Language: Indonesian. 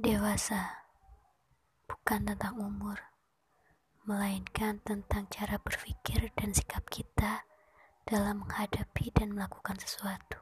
Dewasa bukan tentang umur, melainkan tentang cara berpikir dan sikap kita dalam menghadapi dan melakukan sesuatu.